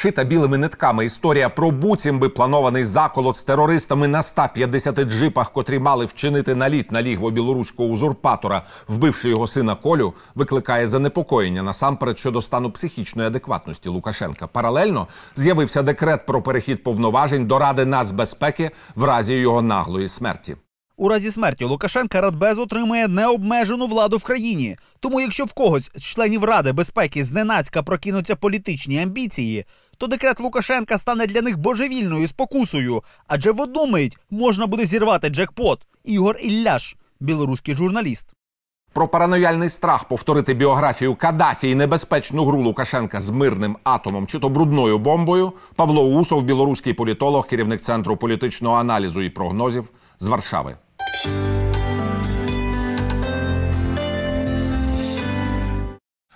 Шита білими нитками історія про буцімби планований заколот з терористами на 150 джипах, котрі мали вчинити наліт на лігво білоруського узурпатора, вбивши його сина Колю, викликає занепокоєння насамперед щодо стану психічної адекватності Лукашенка. Паралельно з'явився декрет про перехід повноважень до Ради нацбезпеки в разі його наглої смерті. У разі смерті Лукашенка Радбез отримає необмежену владу в країні. Тому, якщо в когось з членів Ради безпеки зненацька прокинуться політичні амбіції, то декрет Лукашенка стане для них божевільною спокусою, адже в одну мить можна буде зірвати джекпот. Ігор Ілляш, білоруський журналіст. Про паранояльний страх повторити біографію Кадафі і небезпечну гру Лукашенка з мирним атомом чи то брудною бомбою Павло Усов, білоруський політолог, керівник центру політичного аналізу і прогнозів з Варшави.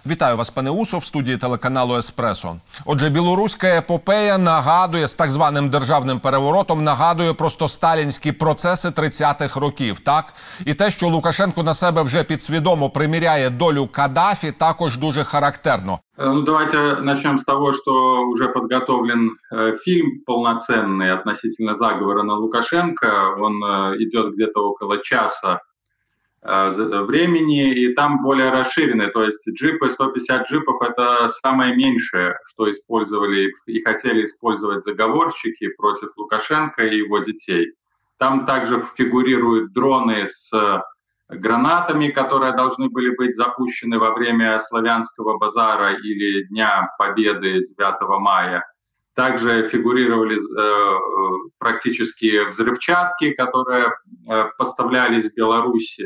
Вітаю вас, пане Усов, в студії телеканалу Еспресо. Отже, білоруська епопея нагадує з так званим державним переворотом, нагадує просто сталінські процеси 30-х років. Так і те, що Лукашенко на себе вже підсвідомо приміряє долю Каддафі, також дуже характерно. Ну, давайте начнем с того, что уже подготовлен э, фильм полноценный относительно заговора на Лукашенко. Он э, идет где-то около часа Э, Времени, и там более расширенные, то есть джипы, 150 джипов — это самое меньшее, что использовали и хотели использовать заговорщики против Лукашенко и его детей. Там также фигурируют дроны с гранатами, которые должны были быть запущены во время Славянского базара или Дня Победы 9 мая. Также фигурировали э, практически взрывчатки, которые э, поставлялись в Беларусь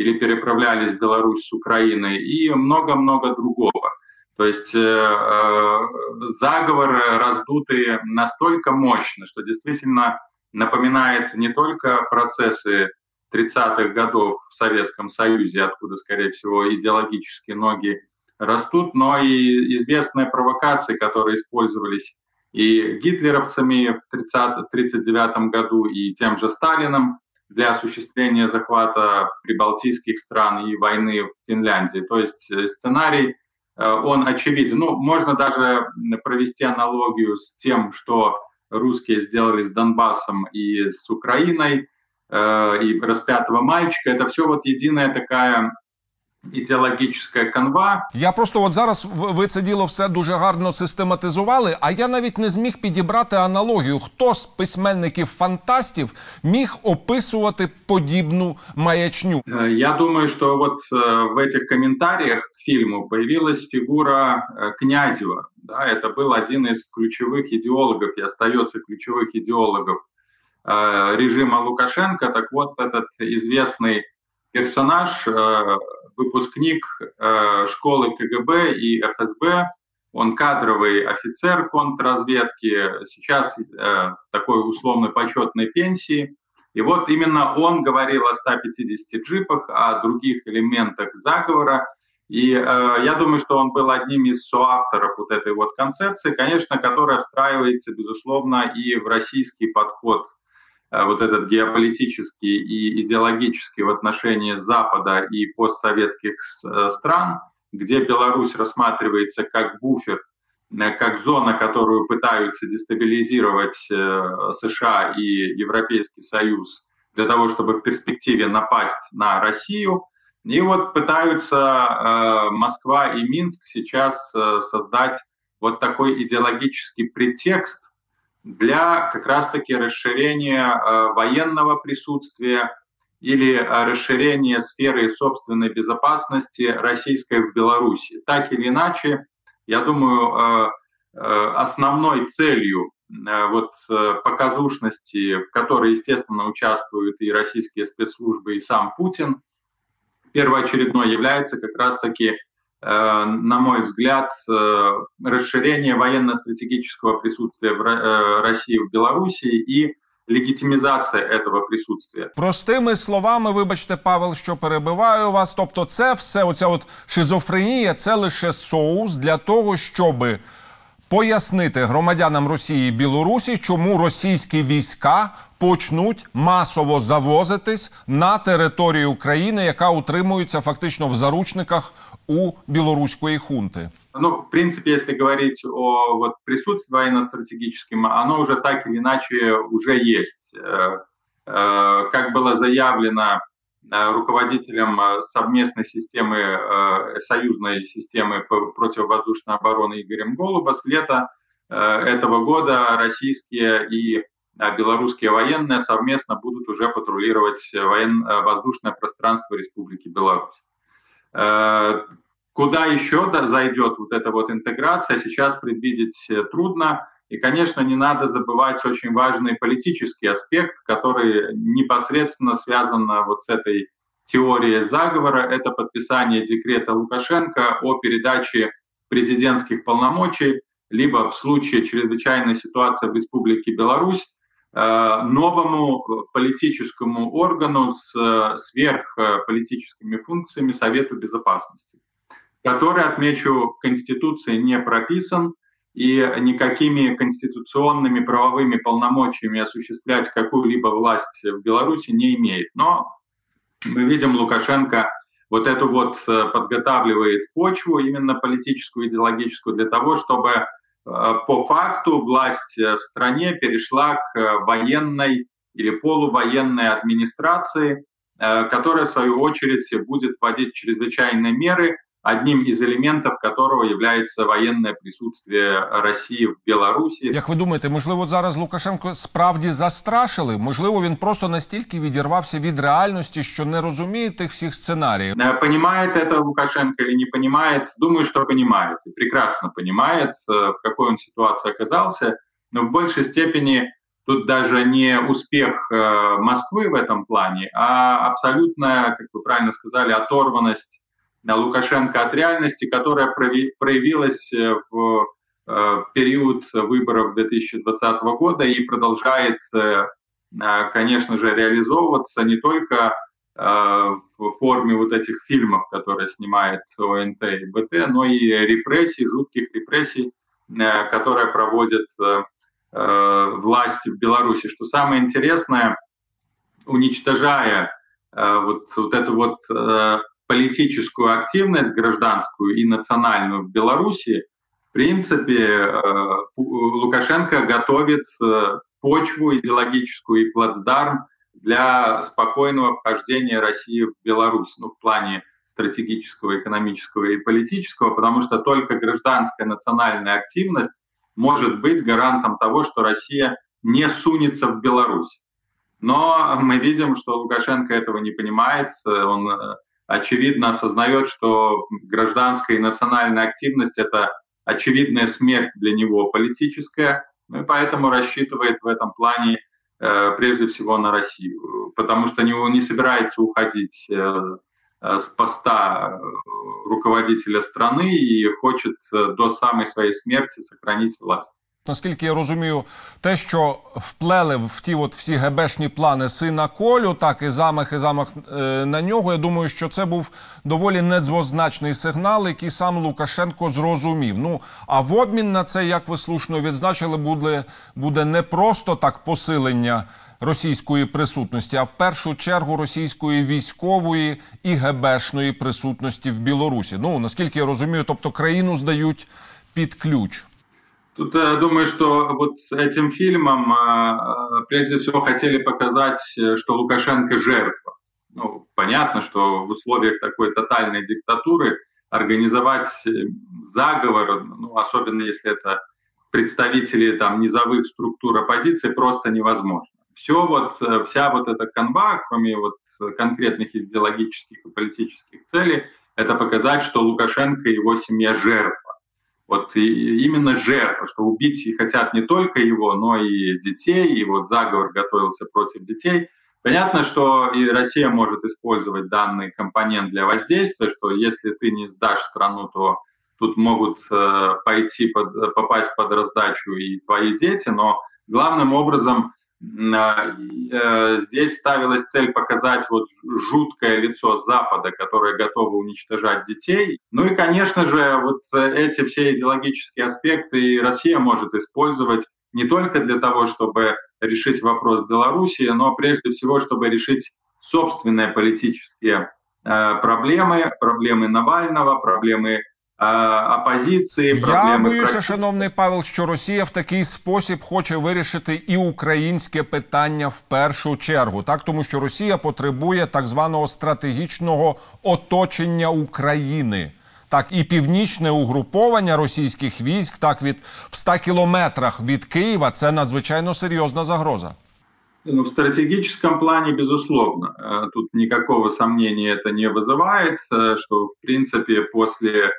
или переправлялись в Беларусь с Украины и много-много другого. То есть э, э, заговор раздутый настолько мощно, что действительно напоминает не только процессы 30-х годов в Советском Союзе, откуда, скорее всего, идеологические ноги растут, но и известные провокации, которые использовались и гитлеровцами в 1939 году, и тем же Сталином – для осуществления захвата прибалтийских стран и войны в Финляндии. То есть э, сценарий, э, он очевиден. Ну, можно даже провести аналогию с тем, что русские сделали с Донбассом и с Украиной, э, и распятого мальчика. Это все вот единая такая ідеологічна канва. Я просто от зараз ви це діло все дуже гарно систематизували. А я навіть не зміг підібрати аналогію, хто з письменників фантастів міг описувати подібну маячню. Э, я думаю, що вот э, в этих комментариях к фильму появилась фигура э, Князева. Да, это был один из ключевых идеологов и остается ключевых идеологов режима Лукашенко. Так вот, этот известный персонаж выпускник э, школы КГБ и ФСБ, он кадровый офицер контрразведки, сейчас э, такой условно почетной пенсии. И вот именно он говорил о 150 джипах, о других элементах заговора. И э, я думаю, что он был одним из соавторов вот этой вот концепции, конечно, которая встраивается, безусловно, и в российский подход вот этот геополитический и идеологический в отношении Запада и постсоветских э, стран, где Беларусь рассматривается как буфер, э, как зона, которую пытаются дестабилизировать США и Европейский Союз для того, чтобы в перспективе напасть на Россию. И вот пытаются Москва и Минск сейчас создать вот такой идеологический претекст для как раз-таки расширения э, военного присутствия или э, расширения сферы собственной безопасности российской в Беларуси. Так или иначе, я думаю, э, основной целью вот показушности, в которой, естественно, участвуют и российские спецслужбы, и сам Путин, первоочередной является как раз-таки на мой взгляд, э, расширение военно-стратегического присутствия в э, России в Беларуси и легітимізація этого присутствия. Простими словами, вибачте, Павел, що перебиваю вас. Тобто, це все, оця от шизофренія, це лише соус для того, щоб пояснити громадянам Росії і Білорусі, чому російські війська почнуть масово завозитись на територію України, яка утримується фактично в заручниках у білоруської хунти. Ну, в принципе, если говорить о вот, присутствии военно-стратегическом, оно уже так или иначе уже есть. Э, э, как было заявлено э, руководителем совместной системы, союзной системы противовоздушной обороны Игорем Голуба, с лета этого года российские и белорусские военные совместно будут уже патрулировать военно-воздушное пространство Республики Беларусь. Куда еще зайдет вот эта вот интеграция, сейчас предвидеть э, трудно. И, конечно, не надо забывать очень важный политический аспект, который непосредственно связан вот с этой теорией заговора. Это подписание декрета Лукашенко о передаче президентских полномочий, либо в случае чрезвычайной ситуации в Республике Беларусь, э, новому политическому органу с э, сверхполитическими функциями Совету Безопасности который, отмечу, в Конституции не прописан и никакими конституционными правовыми полномочиями осуществлять какую-либо власть в Беларуси не имеет. Но мы видим, Лукашенко вот эту вот э, подготавливает почву, именно политическую, идеологическую, для того, чтобы э, по факту власть в стране перешла к военной или полувоенной администрации, э, которая, в свою очередь, будет вводить чрезвычайные меры – одним із елементів которого являється воєнне присутствие Росії в Білорусі. Як ви думаєте, можливо, зараз Лукашенко справді застрашили? Можливо, він просто настільки відірвався від реальності, що не розуміє тих всіх сценаріїв? Е, понимает это Лукашенко или не понимает? Думаю, что понимает. И прекрасно понимает, е, в какой он ситуации оказался. Но в большей степени тут даже не успех е, Москвы в этом плане, а абсолютная, как вы правильно сказали, оторванность Лукашенко от реальности, которая проявилась э, в э, период выборов 2020 года и продолжает, э, конечно же, реализовываться не только в форме вот этих фильмов, которые снимает ОНТ и БТ, но и репрессий, жутких репрессий, которые проводят власти в Беларуси. Что самое интересное, уничтожая вот, вот эту вот политическую активность гражданскую и национальную в Беларуси, в принципе, э, Лукашенко готовит э, почву идеологическую и плацдарм для спокойного вхождения России в Беларусь, ну, в плане стратегического, экономического и политического, потому что только гражданская национальная активность может быть гарантом того, что Россия не сунется в Беларусь. Но мы видим, что Лукашенко этого не понимает, он э, очевидно осознает, что гражданская и национальная активность — это очевидная смерть для него политическая, ну и поэтому рассчитывает в этом плане э, прежде всего на Россию, потому что не, не собирается уходить э, э с поста э, руководителя страны и хочет э, до самой своей смерти сохранить власть. Наскільки я розумію, те, що вплели в ті от всі гебешні плани сина Колю, так і замах, і замах е, на нього. Я думаю, що це був доволі недвозначний сигнал, який сам Лукашенко зрозумів. Ну а в обмін на це, як ви слушно відзначили, буде, буде не просто так посилення російської присутності, а в першу чергу російської військової і гебешної присутності в Білорусі. Ну наскільки я розумію, тобто країну здають під ключ. Тут я думаю, что вот с этим фильмом а, а, прежде всего хотели показать, что Лукашенко жертва. Ну, понятно, что в условиях такой тотальной диктатуры организовать заговор, ну, особенно если это представители там низовых структур оппозиции, просто невозможно. Все вот, вся вот эта канва, кроме вот конкретных идеологических и политических целей, это показать, что Лукашенко и его семья жертва. Вот и именно жертва, что убить и хотят не только его, но и детей, и вот заговор готовился против детей. Понятно, что и Россия может использовать данный компонент для воздействия, что если ты не сдашь страну, то тут могут э, пойти под, попасть под раздачу и твои дети, но главным образом здесь ставилась цель показать вот жуткое лицо Запада, которое готово уничтожать детей. Ну и, конечно же, вот эти все идеологические аспекты Россия может использовать не только для того, чтобы решить вопрос Беларуси, но прежде всего, чтобы решить собственные политические э, проблемы, проблемы Навального, проблемы опозиції, проблеми. Я боюся, проти... шановний Павел, що Росія в такий спосіб хоче вирішити і українське питання в першу чергу, так тому що Росія потребує так званого стратегічного оточення України. Так, і північне угруповання російських військ, так від в 100 кілометрах від Києва, це надзвичайно серйозна загроза. Ну, в стратегическом плане, безусловно, э, тут никакого сомнения это не вызывает, э, что, в принципе, после, э,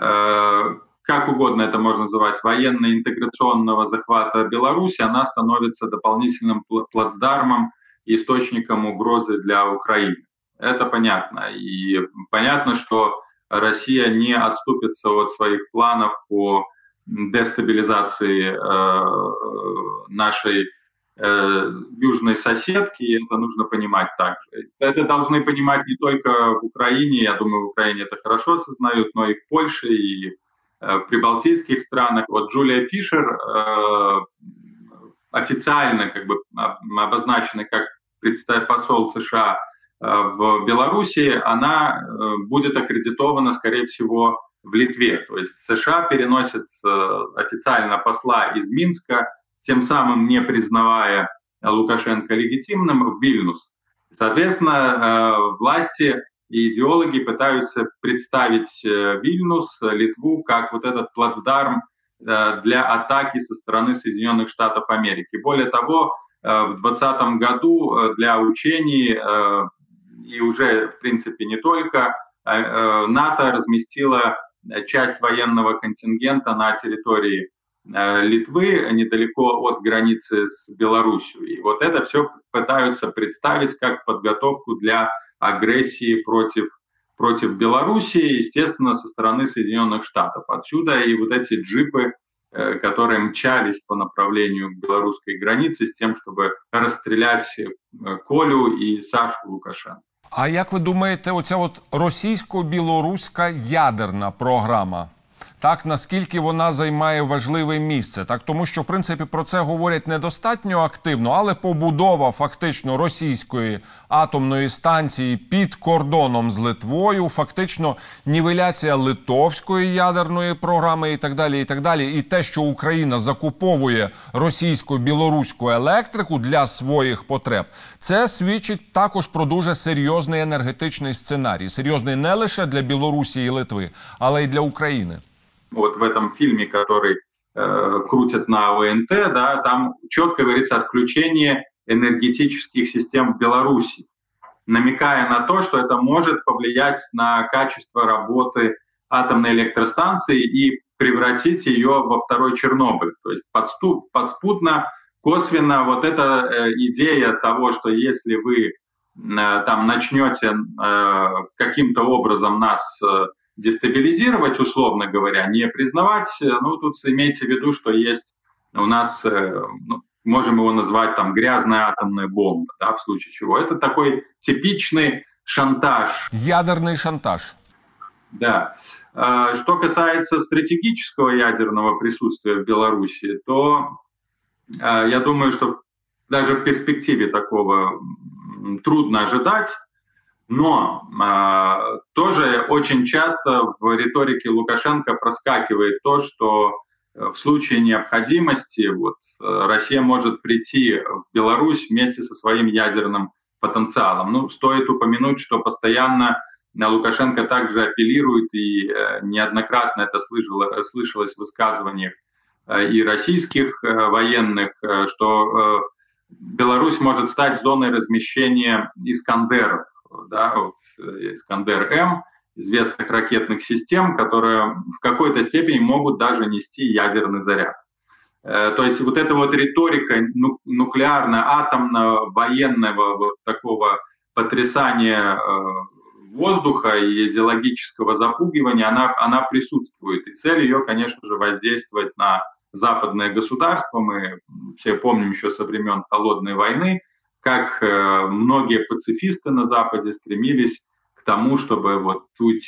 как угодно это можно называть, военно-интеграционного захвата Беларуси, она становится дополнительным плацдармом источником угрозы для Украины. Это понятно. И понятно, что Россия не отступится от своих планов по дестабилизации нашей Э, южной соседки, и это нужно понимать также. Это должны понимать не только в Украине, я думаю, в Украине это хорошо осознают, но и в Польше, и э, в прибалтийских странах. Вот Джулия Фишер э, официально как бы обозначена как посол США в Беларуси, она будет аккредитована, скорее всего, в Литве. То есть США переносит официально посла из Минска тем самым не признавая Лукашенко легитимным, в Вильнюс. Соответственно, э, власти и идеологи пытаются представить э, Вильнюс, Литву, как вот этот плацдарм э, для атаки со стороны Соединенных Штатов Америки. Более того, в 2020 году для учений и уже, в принципе, не только, НАТО разместила часть военного контингента на территории Э, Литвы недалеко от границы с Беларусью. И вот это все пытаются представить как подготовку для агрессии против, против Белоруссии, естественно, со стороны Соединенных Штатов. Отсюда и вот эти джипы, э, которые мчались по направлению к белорусской границе с тем, чтобы расстрелять э, Колю и Сашу Лукашенко. А як ви думаєте, оця от російсько-білоруська ядерна програма так наскільки вона займає важливе місце, так тому що в принципі про це говорять недостатньо активно, але побудова фактично російської атомної станції під кордоном з Литвою, фактично нівеляція литовської ядерної програми, і так далі. І так далі. І те, що Україна закуповує російську білоруську електрику для своїх потреб, це свідчить також про дуже серйозний енергетичний сценарій, серйозний не лише для Білорусі і Литви, але й для України. Вот в этом фильме, который э, крутят на ОНТ, да, там четко говорится отключение энергетических систем в Беларуси, намекая на то, что это может повлиять на качество работы атомной электростанции и превратить ее во второй Чернобыль. То есть подступ, подспутно, косвенно вот эта э, идея того, что если вы э, там начнете э, каким-то образом нас э, дестабилизировать, условно говоря, не признавать, э, ну, тут имейте в виду, что есть у нас, э, ну, можем его назвать там грязная атомная бомба, да, в случае чего. Это такой типичный шантаж. Ядерный шантаж. Да. А, что касается стратегического ядерного присутствия в Беларуси, то я думаю, что даже в перспективе такого трудно ожидать. Но э, тоже очень часто в риторике Лукашенко проскакивает то, что э, в случае необходимости вот, э, Россия может прийти в Беларусь вместе со своим ядерным потенциалом. Ну, стоит упомянуть, что постоянно Лукашенко также апеллирует, и неоднократно это слышало, слышалось в высказываниях и российских военных, что Беларусь может стать зоной размещения Искандеров да, вот, э, Искандер-М, известных ракетных систем, которые в какой-то степени могут даже нести ядерный заряд. Э, то есть вот эта вот риторика нуклеарно-атомного, военного вот такого потрясания э, воздуха и идеологического запугивания, она, она присутствует. И цель ее, конечно же, воздействовать на западное государство. Мы все помним еще со времен Холодной войны, как э, многие пацифисты на Западе стремились к тому, чтобы вот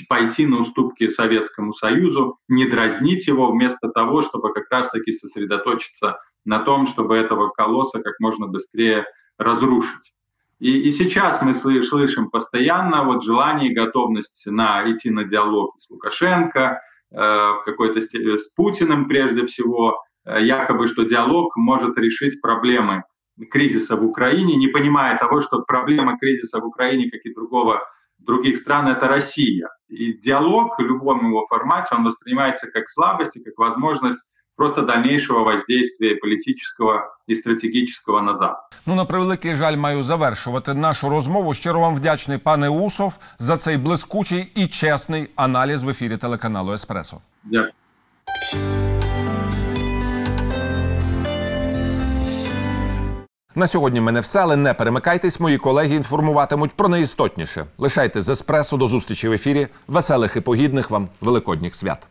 пойти на уступки Советскому Союзу, не дразнить его, вместо того, чтобы как раз-таки сосредоточиться на том, чтобы этого колосса как можно быстрее разрушить. И, и сейчас мы слышим постоянно вот желание и готовность на, идти на диалог с Лукашенко, в какой-то степени с Путиным прежде всего, якобы, что диалог может решить проблемы кризиса в Украине, не понимая того, что проблема кризиса в Украине, как и другого, других стран, это Россия. И диалог в любом его формате, он воспринимается как слабость и как возможность просто дальнейшего воздействия політичного і стратегічного назад. Ну на превеликий жаль, маю завершувати нашу розмову. Щиро вам вдячний, пане Усов, за цей блискучий і чесний аналіз в ефірі телеканалу Еспресо. Дякую. На сьогодні мене все, але не перемикайтесь. Мої колеги інформуватимуть про найістотніше. Лишайте з еспресо до зустрічі в ефірі. Веселих і погідних вам великодніх свят.